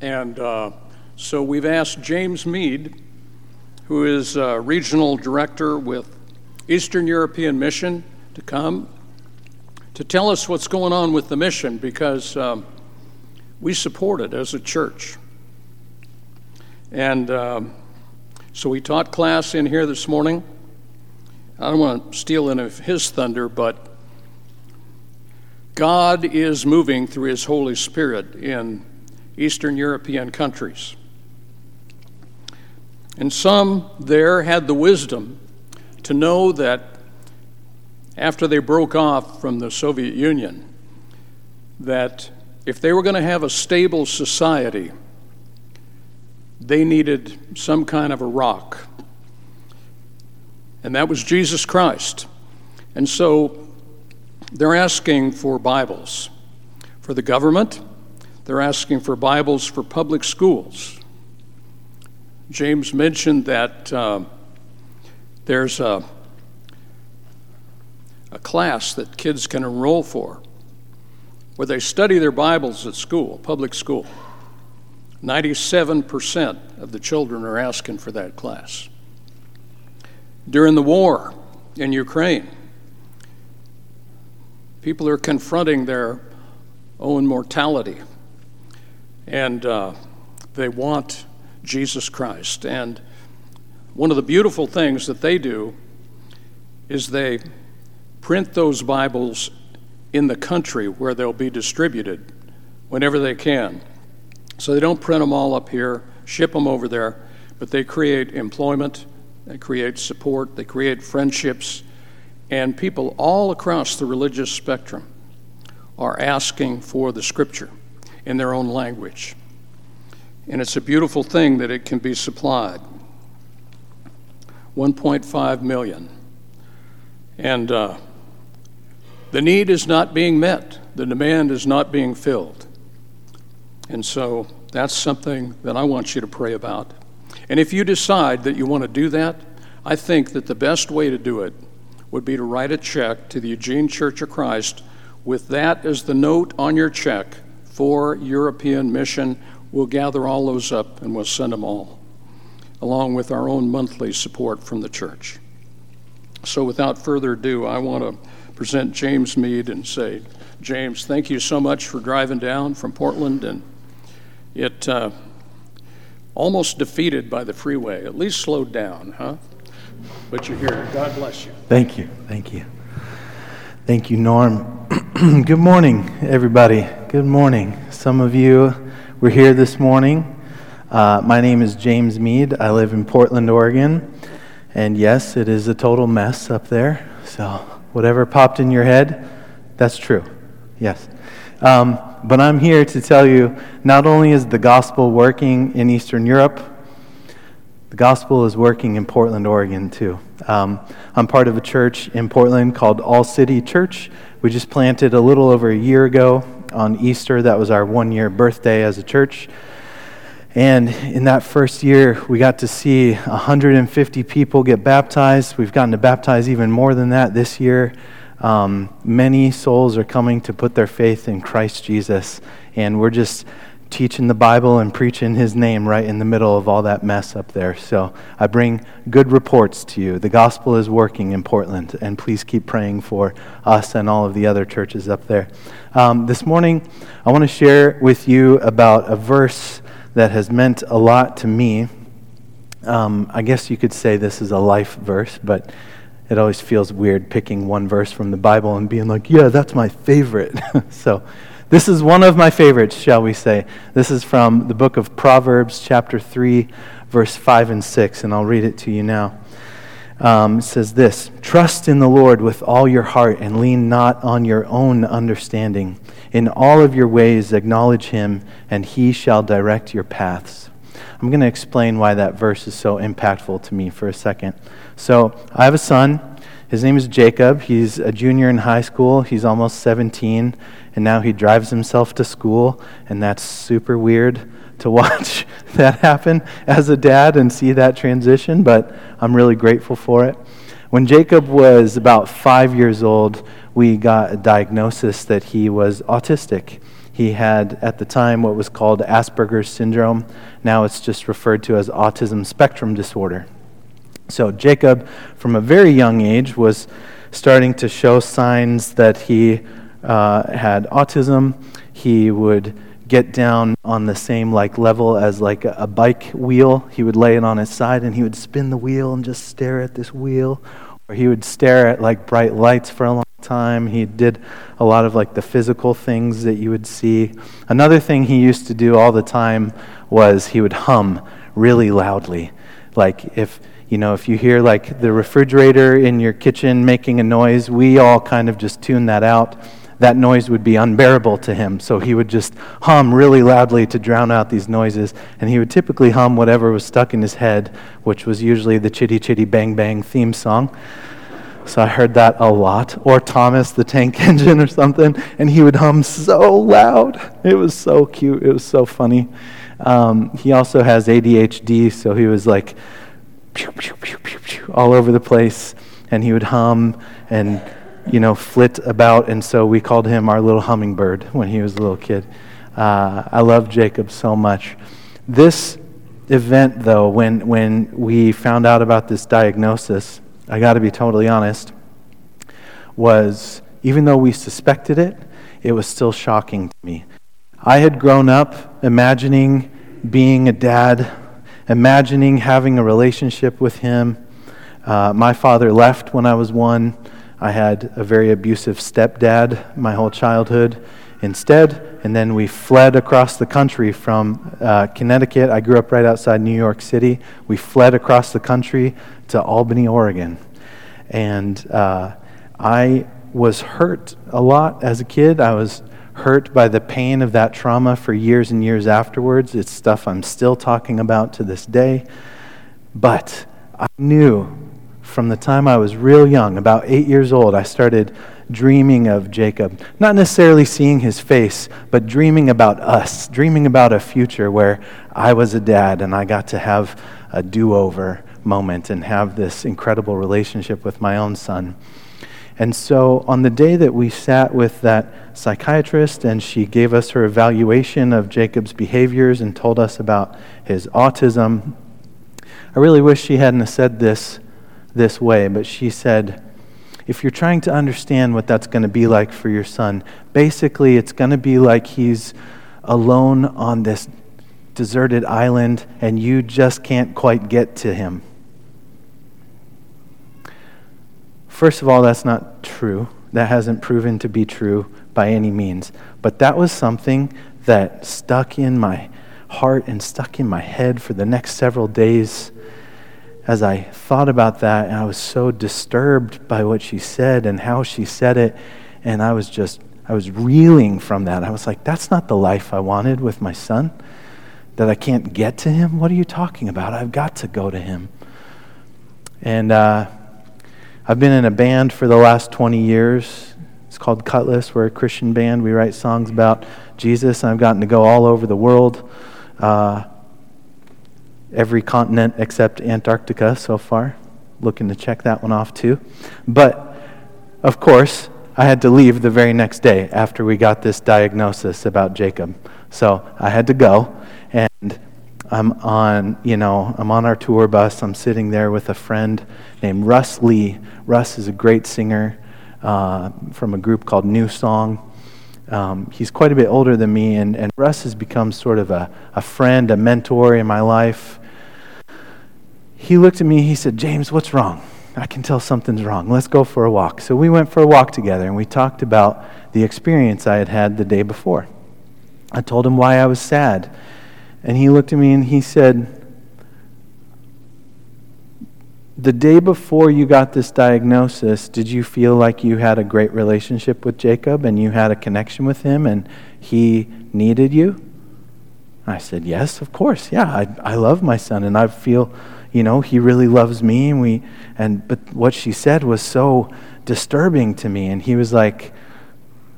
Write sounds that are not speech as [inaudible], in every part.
And uh, so we've asked James Mead, who is uh, regional director with Eastern European Mission, to come to tell us what's going on with the mission because um, we support it as a church. And um, so we taught class in here this morning. I don't want to steal any of his thunder, but God is moving through his Holy Spirit in Eastern European countries. And some there had the wisdom to know that after they broke off from the Soviet Union, that if they were going to have a stable society, they needed some kind of a rock. And that was Jesus Christ. And so they're asking for Bibles for the government, they're asking for Bibles for public schools. James mentioned that uh, there's a, a class that kids can enroll for where they study their Bibles at school, public school. 97% of the children are asking for that class. During the war in Ukraine, people are confronting their own mortality and uh, they want Jesus Christ. And one of the beautiful things that they do is they print those Bibles in the country where they'll be distributed whenever they can. So they don't print them all up here, ship them over there, but they create employment, they create support, they create friendships, and people all across the religious spectrum are asking for the scripture in their own language. And it's a beautiful thing that it can be supplied. 1.5 million. And uh, the need is not being met, the demand is not being filled. And so that's something that I want you to pray about. And if you decide that you want to do that, I think that the best way to do it would be to write a check to the Eugene Church of Christ with that as the note on your check for European mission. We'll gather all those up and we'll send them all, along with our own monthly support from the church. So, without further ado, I want to present James Mead and say, James, thank you so much for driving down from Portland and it uh, almost defeated by the freeway, at least slowed down, huh? But you're here. God bless you. Thank you. Thank you. Thank you, Norm. [clears throat] Good morning, everybody. Good morning. Some of you were here this morning. Uh, my name is James Mead. I live in Portland, Oregon. And yes, it is a total mess up there. So, whatever popped in your head, that's true. Yes. Um, but I'm here to tell you not only is the gospel working in Eastern Europe, the gospel is working in Portland, Oregon, too. Um, I'm part of a church in Portland called All City Church. We just planted a little over a year ago on Easter. That was our one year birthday as a church. And in that first year, we got to see 150 people get baptized. We've gotten to baptize even more than that this year. Um, many souls are coming to put their faith in Christ Jesus. And we're just teaching the Bible and preaching His name right in the middle of all that mess up there. So I bring good reports to you. The gospel is working in Portland, and please keep praying for us and all of the other churches up there. Um, this morning, I want to share with you about a verse that has meant a lot to me. Um, I guess you could say this is a life verse, but it always feels weird picking one verse from the Bible and being like, yeah, that's my favorite. [laughs] so, this is one of my favorites, shall we say. This is from the book of Proverbs, chapter 3, verse 5 and 6, and I'll read it to you now. Um, it says this Trust in the Lord with all your heart and lean not on your own understanding. In all of your ways, acknowledge him, and he shall direct your paths. I'm going to explain why that verse is so impactful to me for a second. So, I have a son. His name is Jacob. He's a junior in high school. He's almost 17, and now he drives himself to school, and that's super weird to [laughs] watch that happen as a dad and see that transition, but I'm really grateful for it. When Jacob was about five years old, we got a diagnosis that he was autistic. He had, at the time, what was called Asperger's syndrome. Now it's just referred to as autism spectrum disorder. So Jacob, from a very young age, was starting to show signs that he uh, had autism. He would get down on the same like level as like a, a bike wheel. He would lay it on his side and he would spin the wheel and just stare at this wheel. Or he would stare at like bright lights for a long time. He did a lot of like the physical things that you would see. Another thing he used to do all the time was he would hum really loudly. Like if you know, if you hear like the refrigerator in your kitchen making a noise, we all kind of just tune that out. That noise would be unbearable to him. So he would just hum really loudly to drown out these noises. And he would typically hum whatever was stuck in his head, which was usually the Chitty Chitty Bang Bang theme song. So I heard that a lot. Or Thomas the Tank [laughs] Engine or something. And he would hum so loud. It was so cute. It was so funny. Um, he also has ADHD, so he was like, pew, pew, pew, pew, pew, all over the place. And he would hum and, you know, flit about. And so we called him our little hummingbird when he was a little kid. Uh, I love Jacob so much. This event, though, when, when we found out about this diagnosis, I got to be totally honest, was even though we suspected it, it was still shocking to me. I had grown up imagining being a dad imagining having a relationship with him. Uh, my father left when I was one. I had a very abusive stepdad my whole childhood instead. And then we fled across the country from uh, Connecticut. I grew up right outside New York City. We fled across the country to Albany, Oregon. And uh, I was hurt a lot as a kid. I was hurt by the pain of that trauma for years and years afterwards. It's stuff I'm still talking about to this day. But I knew from the time I was real young, about eight years old, I started dreaming of Jacob. Not necessarily seeing his face, but dreaming about us, dreaming about a future where I was a dad and I got to have a do over moment and have this incredible relationship with my own son. And so, on the day that we sat with that psychiatrist and she gave us her evaluation of Jacob's behaviors and told us about his autism, I really wish she hadn't said this this way, but she said, if you're trying to understand what that's going to be like for your son, basically it's going to be like he's alone on this deserted island and you just can't quite get to him. First of all, that's not true. That hasn't proven to be true by any means. But that was something that stuck in my heart and stuck in my head for the next several days as I thought about that. And I was so disturbed by what she said and how she said it. And I was just, I was reeling from that. I was like, that's not the life I wanted with my son. That I can't get to him? What are you talking about? I've got to go to him. And, uh, I've been in a band for the last 20 years. It's called Kutless. We're a Christian band. We write songs about Jesus. I've gotten to go all over the world, uh, every continent except Antarctica so far. Looking to check that one off too. But, of course, I had to leave the very next day after we got this diagnosis about Jacob. So I had to go. I'm on, you know, I'm on our tour bus. I'm sitting there with a friend named Russ Lee. Russ is a great singer uh, from a group called NewSong. Um, he's quite a bit older than me, and, and Russ has become sort of a, a friend, a mentor in my life. He looked at me, he said, James, what's wrong? I can tell something's wrong. Let's go for a walk. So we went for a walk together, and we talked about the experience I had had the day before. I told him why I was sad and he looked at me and he said, The day before you got this diagnosis, did you feel like you had a great relationship with Jacob and you had a connection with him and he needed you? I said, Yes, of course. Yeah, I, I love my son and I feel, you know, he really loves me. And we, and, but what she said was so disturbing to me. And he was like,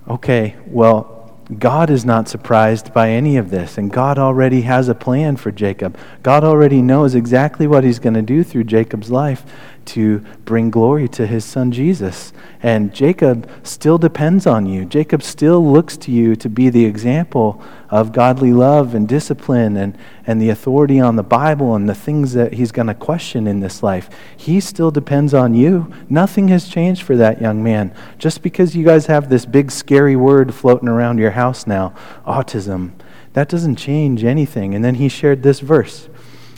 Okay, well, God is not surprised by any of this, and God already has a plan for Jacob. God already knows exactly what he's going to do through Jacob's life to bring glory to his son Jesus. And Jacob still depends on you. Jacob still looks to you to be the example of godly love and discipline and, and the authority on the Bible and the things that he's going to question in this life. He still depends on you. Nothing has changed for that young man. Just because you guys have this big scary word floating around your house now, autism, that doesn't change anything. And then he shared this verse.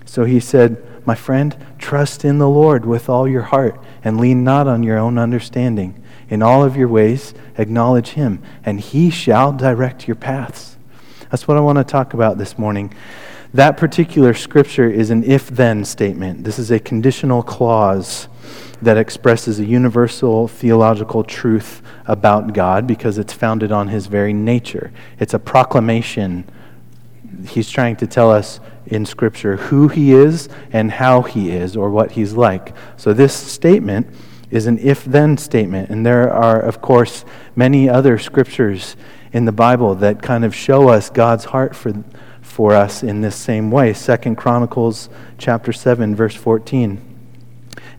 So he said, My friend, trust in the Lord with all your heart and lean not on your own understanding. In all of your ways, acknowledge him, and he shall direct your paths. That's what I want to talk about this morning. That particular scripture is an if then statement. This is a conditional clause that expresses a universal theological truth about God because it's founded on his very nature. It's a proclamation. He's trying to tell us in Scripture who he is and how he is or what he's like. So this statement is an if then statement. And there are, of course, many other scriptures in the Bible that kind of show us God's heart for, for us in this same way. Second Chronicles chapter 7, verse 14.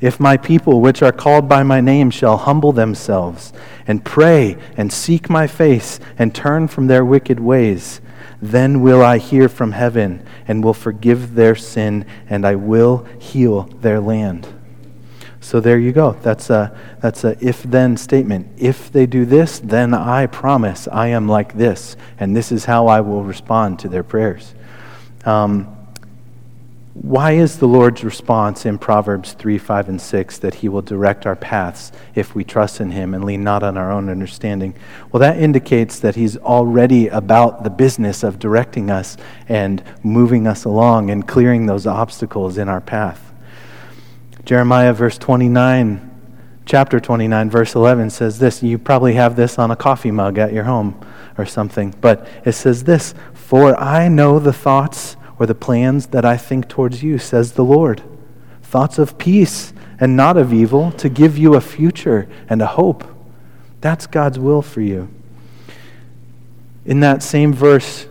If my people, which are called by my name, shall humble themselves and pray and seek my face and turn from their wicked ways, then will I hear from heaven and will forgive their sin, and I will heal their land. So there you go. That's a, that's a if then statement. If they do this, then I promise I am like this, and this is how I will respond to their prayers. Um, why is the Lord's response in Proverbs 3, 5, and 6 that He will direct our paths if we trust in Him and lean not on our own understanding? Well, that indicates that He's already about the business of directing us and moving us along and clearing those obstacles in our path. Jeremiah, verse 29, chapter 29, verse 11 says this. You probably have this on a coffee mug at your home or something, but it says this For I know the thoughts or the plans that I think towards you, says the Lord. Thoughts of peace and not of evil, to give you a future and a hope. That's God's will for you. In that same verse,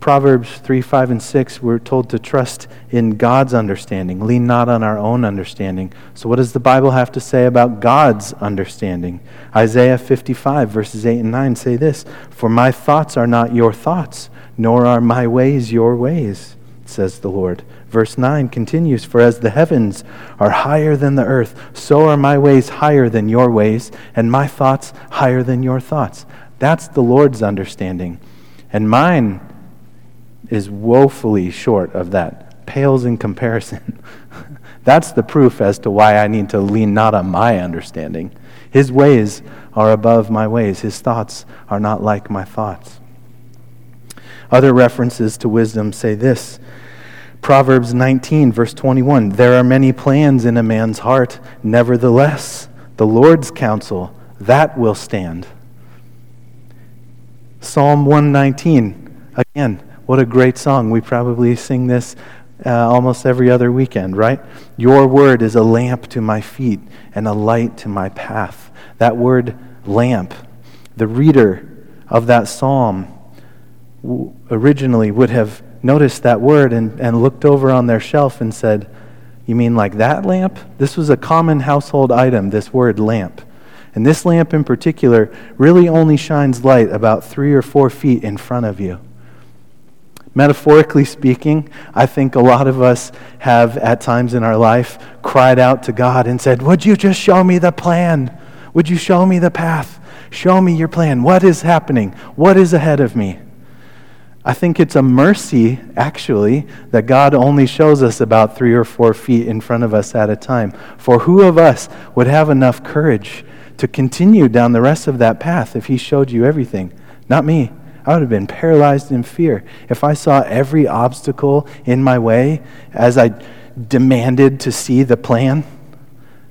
Proverbs 3, 5, and 6, we're told to trust in God's understanding, lean not on our own understanding. So, what does the Bible have to say about God's understanding? Isaiah 55, verses 8 and 9 say this For my thoughts are not your thoughts, nor are my ways your ways says the Lord. Verse 9 continues For as the heavens are higher than the earth, so are my ways higher than your ways, and my thoughts higher than your thoughts. That's the Lord's understanding. And mine is woefully short of that, pales in comparison. [laughs] That's the proof as to why I need to lean not on my understanding. His ways are above my ways, His thoughts are not like my thoughts. Other references to wisdom say this Proverbs 19, verse 21 There are many plans in a man's heart, nevertheless, the Lord's counsel, that will stand. Psalm 119, again, what a great song. We probably sing this uh, almost every other weekend, right? Your word is a lamp to my feet and a light to my path. That word, lamp, the reader of that psalm originally would have noticed that word and, and looked over on their shelf and said, You mean like that lamp? This was a common household item, this word lamp. And this lamp in particular really only shines light about three or four feet in front of you. Metaphorically speaking, I think a lot of us have at times in our life cried out to God and said, Would you just show me the plan? Would you show me the path? Show me your plan. What is happening? What is ahead of me? I think it's a mercy, actually, that God only shows us about three or four feet in front of us at a time. For who of us would have enough courage to continue down the rest of that path if He showed you everything? Not me. I would have been paralyzed in fear. If I saw every obstacle in my way as I demanded to see the plan,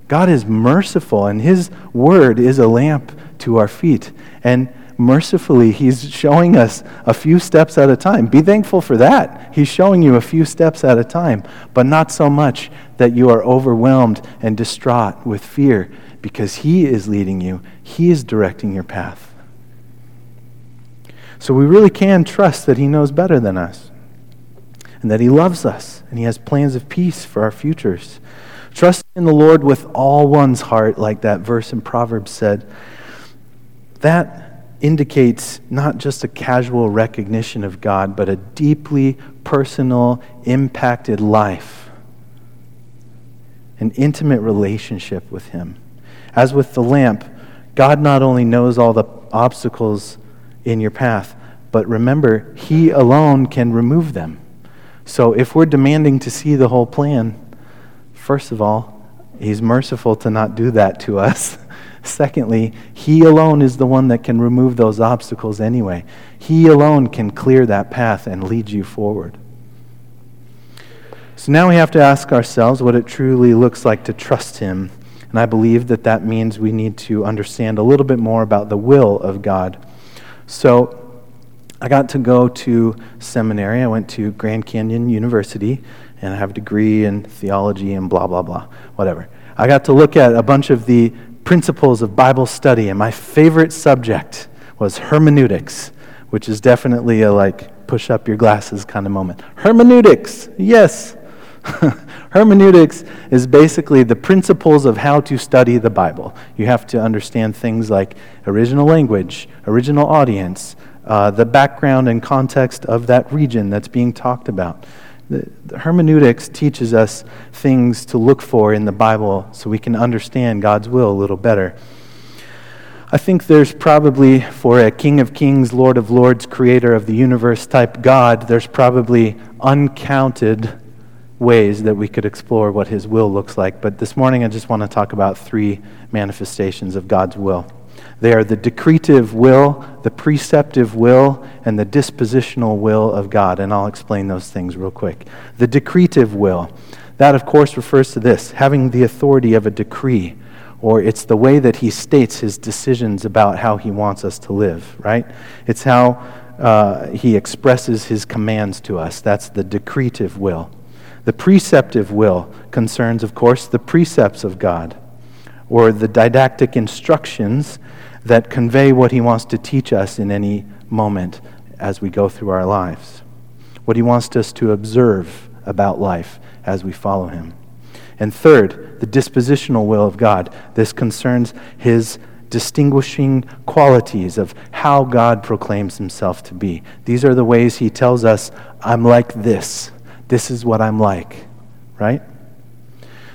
God is merciful, and His word is a lamp to our feet. And mercifully, He's showing us a few steps at a time. Be thankful for that. He's showing you a few steps at a time, but not so much that you are overwhelmed and distraught with fear because He is leading you, He is directing your path. So we really can trust that He knows better than us and that He loves us and He has plans of peace for our futures. Trust in the Lord with all one's heart, like that verse in Proverbs said, that indicates not just a casual recognition of God, but a deeply personal, impacted life, an intimate relationship with Him. As with the lamp, God not only knows all the obstacles in your path, but remember, He alone can remove them. So if we're demanding to see the whole plan, first of all, He's merciful to not do that to us. [laughs] Secondly, He alone is the one that can remove those obstacles anyway. He alone can clear that path and lead you forward. So now we have to ask ourselves what it truly looks like to trust Him. And I believe that that means we need to understand a little bit more about the will of God. So I got to go to seminary. I went to Grand Canyon University and I have a degree in theology and blah, blah, blah, whatever. I got to look at a bunch of the principles of Bible study, and my favorite subject was hermeneutics, which is definitely a like push up your glasses kind of moment. Hermeneutics, yes. [laughs] hermeneutics is basically the principles of how to study the Bible. You have to understand things like original language, original audience, uh, the background and context of that region that's being talked about. The, the hermeneutics teaches us things to look for in the Bible so we can understand God's will a little better. I think there's probably, for a King of Kings, Lord of Lords, creator of the universe type God, there's probably uncounted ways that we could explore what his will looks like. But this morning I just want to talk about three manifestations of God's will. They are the decretive will, the preceptive will, and the dispositional will of God. And I'll explain those things real quick. The decretive will, that of course refers to this having the authority of a decree, or it's the way that he states his decisions about how he wants us to live, right? It's how uh, he expresses his commands to us. That's the decretive will. The preceptive will concerns, of course, the precepts of God, or the didactic instructions that convey what he wants to teach us in any moment as we go through our lives, what he wants us to observe about life as we follow him. And third, the dispositional will of God. This concerns his distinguishing qualities of how God proclaims himself to be. These are the ways he tells us, I'm like this. This is what I'm like, right?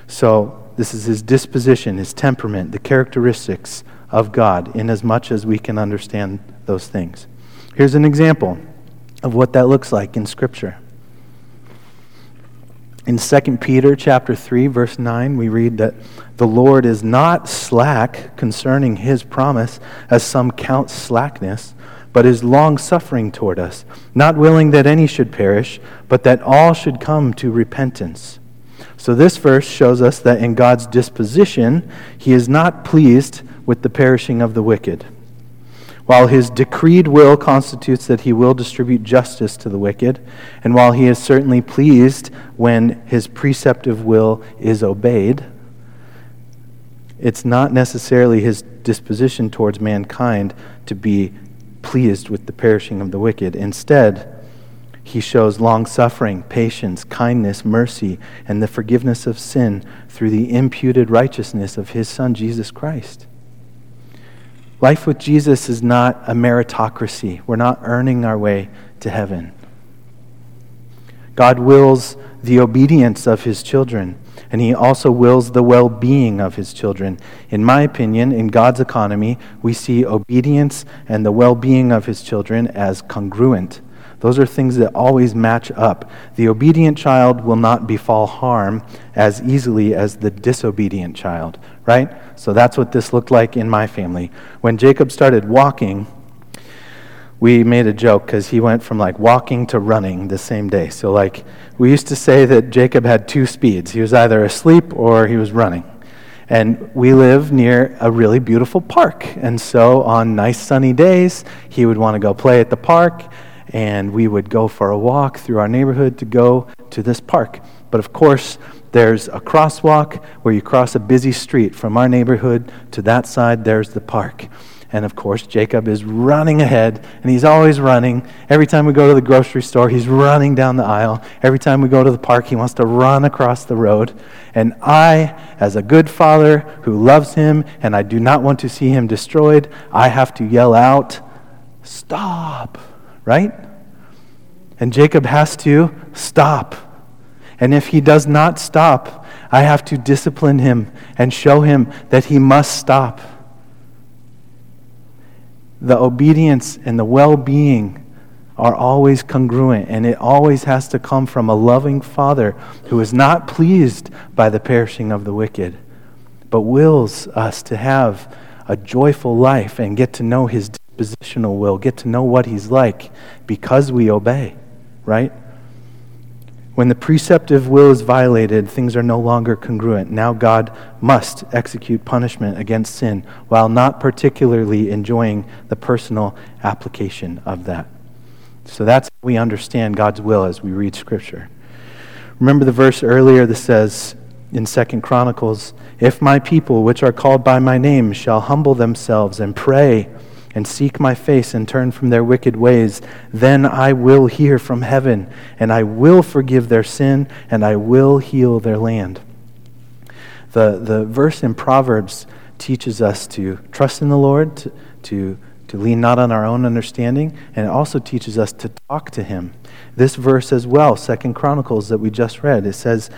So, this is his disposition, his temperament, the characteristics of God, in as much as we can understand those things. Here's an example of what that looks like in Scripture. In 2 Peter chapter 3 verse 9 we read that the Lord is not slack concerning his promise as some count slackness but is long-suffering toward us not willing that any should perish but that all should come to repentance. So this verse shows us that in God's disposition he is not pleased with the perishing of the wicked. While his decreed will constitutes that he will distribute justice to the wicked, and while he is certainly pleased when his preceptive will is obeyed, it's not necessarily his disposition towards mankind to be pleased with the perishing of the wicked. Instead, he shows long suffering, patience, kindness, mercy, and the forgiveness of sin through the imputed righteousness of his Son, Jesus Christ. Life with Jesus is not a meritocracy. We're not earning our way to heaven. God wills the obedience of his children, and he also wills the well being of his children. In my opinion, in God's economy, we see obedience and the well being of his children as congruent. Those are things that always match up. The obedient child will not befall harm as easily as the disobedient child, right? So that's what this looked like in my family. When Jacob started walking, we made a joke because he went from like walking to running the same day. So, like, we used to say that Jacob had two speeds he was either asleep or he was running. And we live near a really beautiful park. And so, on nice sunny days, he would want to go play at the park and we would go for a walk through our neighborhood to go to this park. But of course, there's a crosswalk where you cross a busy street from our neighborhood to that side, there's the park. And of course, Jacob is running ahead, and he's always running. Every time we go to the grocery store, he's running down the aisle. Every time we go to the park, he wants to run across the road. And I, as a good father who loves him and I do not want to see him destroyed, I have to yell out, Stop! Right? And Jacob has to stop. And if he does not stop, I have to discipline him and show him that he must stop the obedience and the well being are always congruent, and it always has to come from a loving Father who is not pleased by the perishing of the wicked, but wills us to have a joyful life and get to know His dispositional will, get to know what He's like because we obey, right? When the preceptive will is violated, things are no longer congruent. Now God must execute punishment against sin while not particularly enjoying the personal application of that. So that's how we understand God's will as we read Scripture. Remember the verse earlier that says in Second Chronicles, If my people, which are called by my name, shall humble themselves and pray, and seek my face and turn from their wicked ways, then I will hear from heaven, and I will forgive their sin, and I will heal their land. The, the verse in Proverbs teaches us to trust in the Lord, to, to, to lean not on our own understanding, and it also teaches us to talk to Him. This verse as well, Second Chronicles that we just read, it says,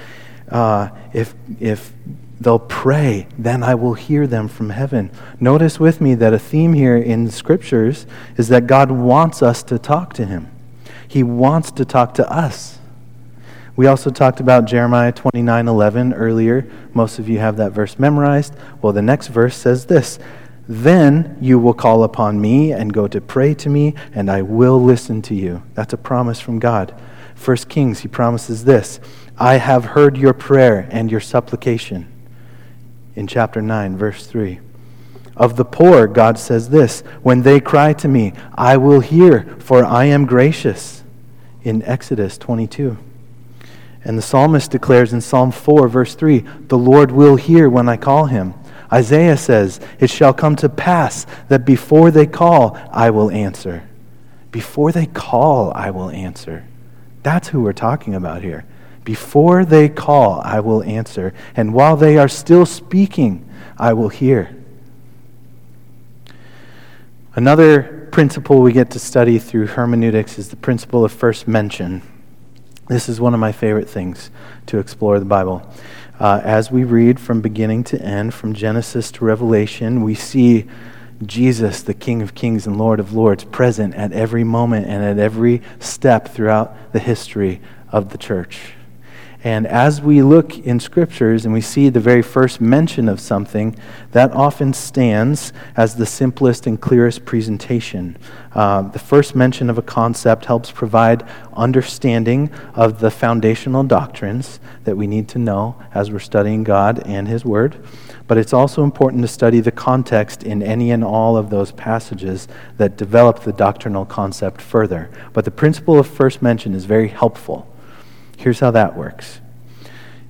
uh, if, if they'll pray, then I will hear them from heaven. Notice with me that a theme here in the scriptures is that God wants us to talk to him. He wants to talk to us. We also talked about Jeremiah 29:11 earlier. Most of you have that verse memorized. Well, the next verse says this, "Then you will call upon me and go to pray to me, and I will listen to you." That's a promise from God. First Kings, he promises this, "I have heard your prayer and your supplication." In chapter 9, verse 3. Of the poor, God says this When they cry to me, I will hear, for I am gracious, in Exodus 22. And the psalmist declares in Psalm 4, verse 3, The Lord will hear when I call him. Isaiah says, It shall come to pass that before they call, I will answer. Before they call, I will answer. That's who we're talking about here. Before they call, I will answer. And while they are still speaking, I will hear. Another principle we get to study through hermeneutics is the principle of first mention. This is one of my favorite things to explore the Bible. Uh, as we read from beginning to end, from Genesis to Revelation, we see Jesus, the King of Kings and Lord of Lords, present at every moment and at every step throughout the history of the church. And as we look in scriptures and we see the very first mention of something, that often stands as the simplest and clearest presentation. Uh, the first mention of a concept helps provide understanding of the foundational doctrines that we need to know as we're studying God and His Word. But it's also important to study the context in any and all of those passages that develop the doctrinal concept further. But the principle of first mention is very helpful. Here's how that works.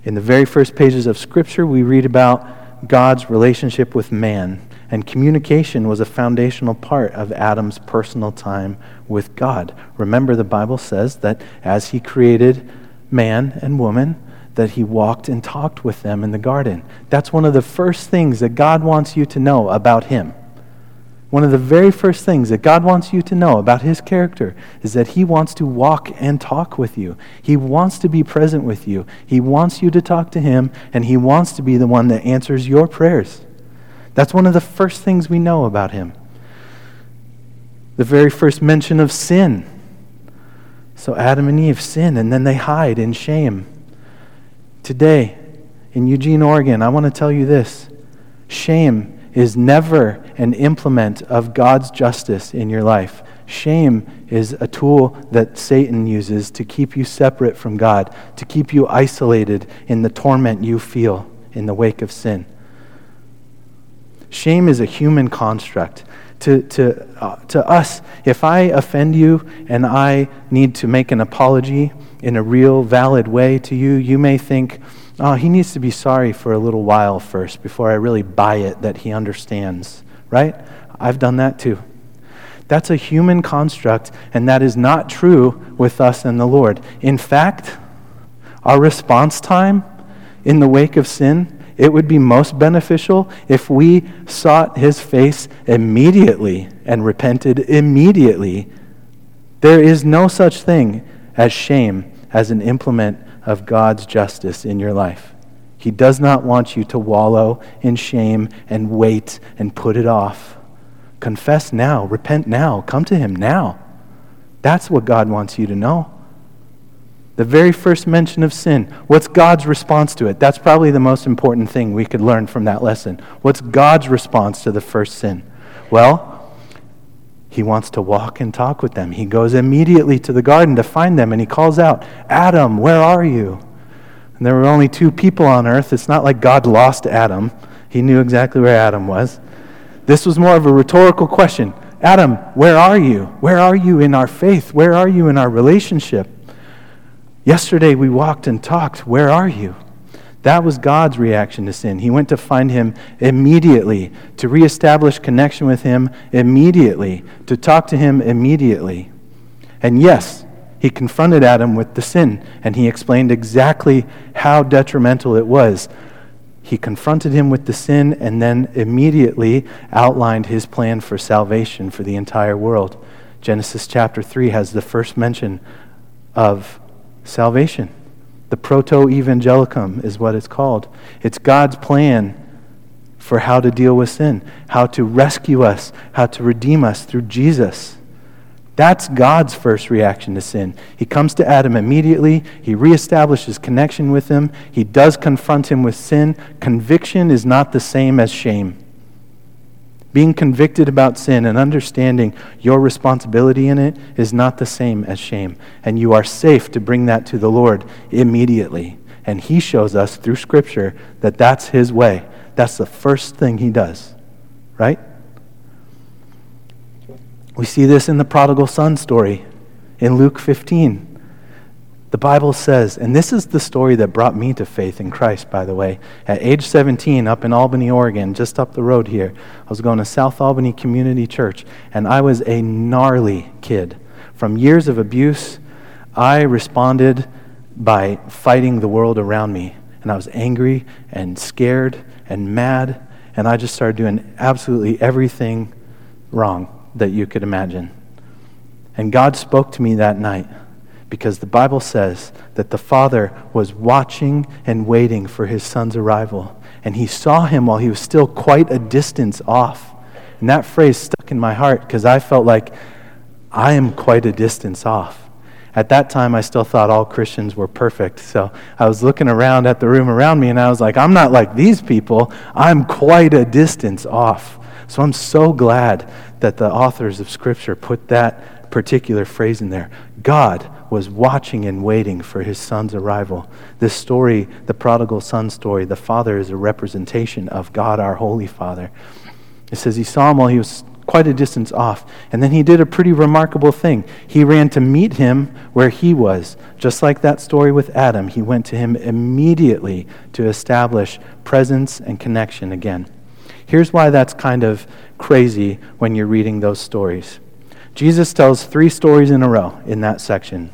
In the very first pages of Scripture, we read about God's relationship with man, and communication was a foundational part of Adam's personal time with God. Remember, the Bible says that as he created man and woman, that he walked and talked with them in the garden. That's one of the first things that God wants you to know about him. One of the very first things that God wants you to know about His character is that He wants to walk and talk with you. He wants to be present with you. He wants you to talk to Him, and He wants to be the one that answers your prayers. That's one of the first things we know about Him. The very first mention of sin. So Adam and Eve sin, and then they hide in shame. Today, in Eugene, Oregon, I want to tell you this shame is never an implement of God's justice in your life. Shame is a tool that Satan uses to keep you separate from God, to keep you isolated in the torment you feel in the wake of sin. Shame is a human construct. To, to, uh, to us, if I offend you and I need to make an apology in a real, valid way to you, you may think, oh, he needs to be sorry for a little while first before I really buy it that he understands, right? I've done that too. That's a human construct, and that is not true with us and the Lord. In fact, our response time in the wake of sin, it would be most beneficial if we sought his face immediately and repented immediately. There is no such thing as shame as an implement of God's justice in your life. He does not want you to wallow in shame and wait and put it off. Confess now, repent now, come to Him now. That's what God wants you to know. The very first mention of sin, what's God's response to it? That's probably the most important thing we could learn from that lesson. What's God's response to the first sin? Well, he wants to walk and talk with them. He goes immediately to the garden to find them and he calls out, Adam, where are you? And there were only two people on earth. It's not like God lost Adam, he knew exactly where Adam was. This was more of a rhetorical question Adam, where are you? Where are you in our faith? Where are you in our relationship? Yesterday we walked and talked. Where are you? That was God's reaction to sin. He went to find him immediately, to reestablish connection with him immediately, to talk to him immediately. And yes, he confronted Adam with the sin, and he explained exactly how detrimental it was. He confronted him with the sin and then immediately outlined his plan for salvation for the entire world. Genesis chapter 3 has the first mention of salvation. The proto evangelium is what it's called. It's God's plan for how to deal with sin, how to rescue us, how to redeem us through Jesus. That's God's first reaction to sin. He comes to Adam immediately. He reestablishes connection with him. He does confront him with sin. Conviction is not the same as shame. Being convicted about sin and understanding your responsibility in it is not the same as shame. And you are safe to bring that to the Lord immediately. And He shows us through Scripture that that's His way. That's the first thing He does, right? We see this in the prodigal son story in Luke 15. The Bible says, and this is the story that brought me to faith in Christ, by the way. At age 17, up in Albany, Oregon, just up the road here, I was going to South Albany Community Church, and I was a gnarly kid. From years of abuse, I responded by fighting the world around me. And I was angry and scared and mad, and I just started doing absolutely everything wrong that you could imagine. And God spoke to me that night because the Bible says that the Father was watching and waiting for his son's arrival. And he saw him while he was still quite a distance off. And that phrase stuck in my heart because I felt like I am quite a distance off. At that time, I still thought all Christians were perfect. So I was looking around at the room around me and I was like, I'm not like these people. I'm quite a distance off. So I'm so glad that the authors of Scripture put that particular phrase in there. God was watching and waiting for his son's arrival. This story, the prodigal son story, the father is a representation of God, our Holy Father. It says he saw him while he was quite a distance off. And then he did a pretty remarkable thing. He ran to meet him where he was. Just like that story with Adam, he went to him immediately to establish presence and connection again. Here's why that's kind of crazy when you're reading those stories. Jesus tells three stories in a row in that section.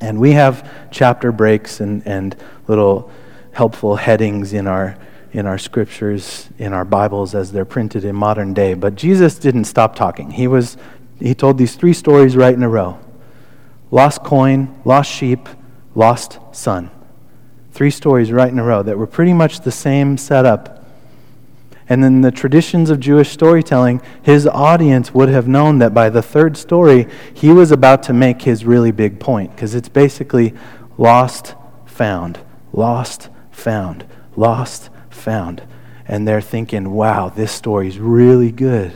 And we have chapter breaks and, and little helpful headings in our, in our scriptures, in our Bibles as they're printed in modern day. But Jesus didn't stop talking. He, was, he told these three stories right in a row lost coin, lost sheep, lost son. Three stories right in a row that were pretty much the same setup and in the traditions of Jewish storytelling, his audience would have known that by the third story, he was about to make his really big point, because it's basically lost, found, lost, found, lost, found. And they're thinking, wow, this story's really good.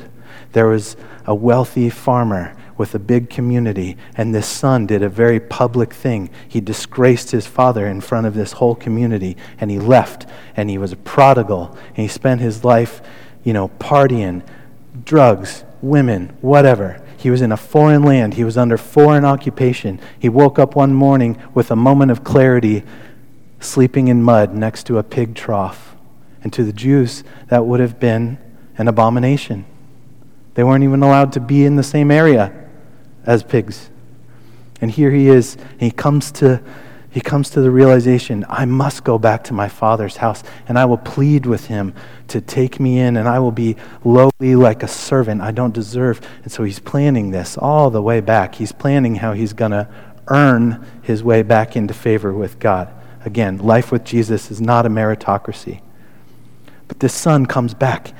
There was a wealthy farmer with a big community, and this son did a very public thing. He disgraced his father in front of this whole community, and he left, and he was a prodigal, and he spent his life, you know, partying, drugs, women, whatever. He was in a foreign land. He was under foreign occupation. He woke up one morning with a moment of clarity, sleeping in mud next to a pig trough. And to the Jews, that would have been an abomination. They weren't even allowed to be in the same area as pigs. And here he is, he comes to he comes to the realization I must go back to my father's house, and I will plead with him to take me in, and I will be lowly like a servant I don't deserve. And so he's planning this all the way back. He's planning how he's going to earn his way back into favor with God. Again, life with Jesus is not a meritocracy. But this son comes back.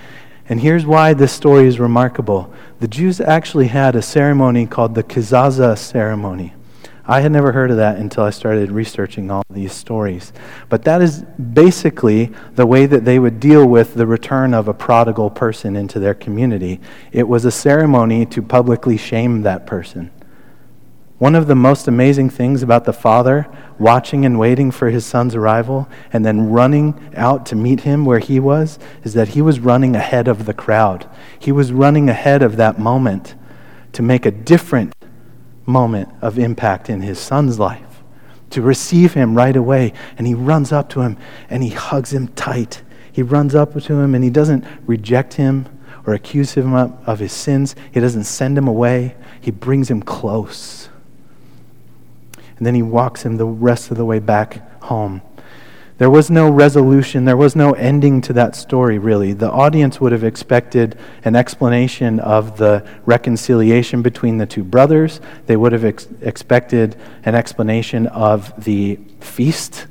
And here's why this story is remarkable. The Jews actually had a ceremony called the Kezazah ceremony. I had never heard of that until I started researching all these stories. But that is basically the way that they would deal with the return of a prodigal person into their community. It was a ceremony to publicly shame that person. One of the most amazing things about the father watching and waiting for his son's arrival and then running out to meet him where he was is that he was running ahead of the crowd. He was running ahead of that moment to make a different moment of impact in his son's life, to receive him right away. And he runs up to him and he hugs him tight. He runs up to him and he doesn't reject him or accuse him of his sins. He doesn't send him away, he brings him close. And then he walks him the rest of the way back home. There was no resolution, there was no ending to that story, really. The audience would have expected an explanation of the reconciliation between the two brothers. They would have ex- expected an explanation of the feast.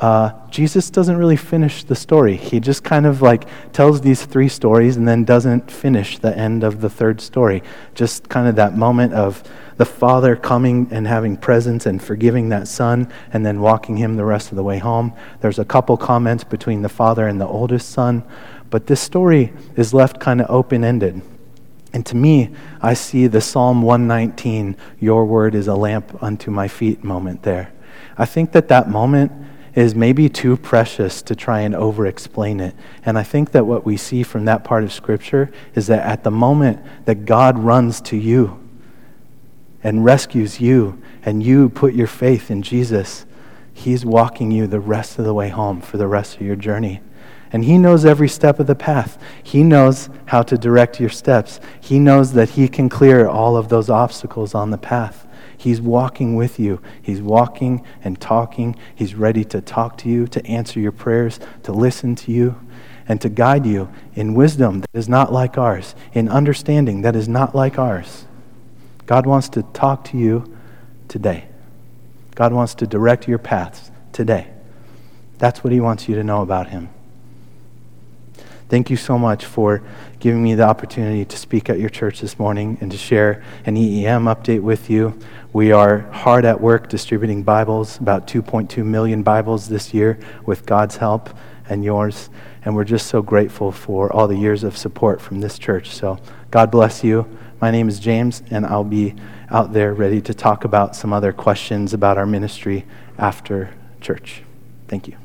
Uh, Jesus doesn't really finish the story. He just kind of like tells these three stories and then doesn't finish the end of the third story. Just kind of that moment of the father coming and having presence and forgiving that son and then walking him the rest of the way home. There's a couple comments between the father and the oldest son, but this story is left kind of open ended. And to me, I see the Psalm 119, Your word is a lamp unto my feet moment there. I think that that moment is maybe too precious to try and over explain it. And I think that what we see from that part of Scripture is that at the moment that God runs to you, and rescues you, and you put your faith in Jesus, He's walking you the rest of the way home for the rest of your journey. And He knows every step of the path. He knows how to direct your steps. He knows that He can clear all of those obstacles on the path. He's walking with you. He's walking and talking. He's ready to talk to you, to answer your prayers, to listen to you, and to guide you in wisdom that is not like ours, in understanding that is not like ours. God wants to talk to you today. God wants to direct your paths today. That's what He wants you to know about Him. Thank you so much for giving me the opportunity to speak at your church this morning and to share an EEM update with you. We are hard at work distributing Bibles, about 2.2 million Bibles this year with God's help and yours. And we're just so grateful for all the years of support from this church. So God bless you. My name is James, and I'll be out there ready to talk about some other questions about our ministry after church. Thank you.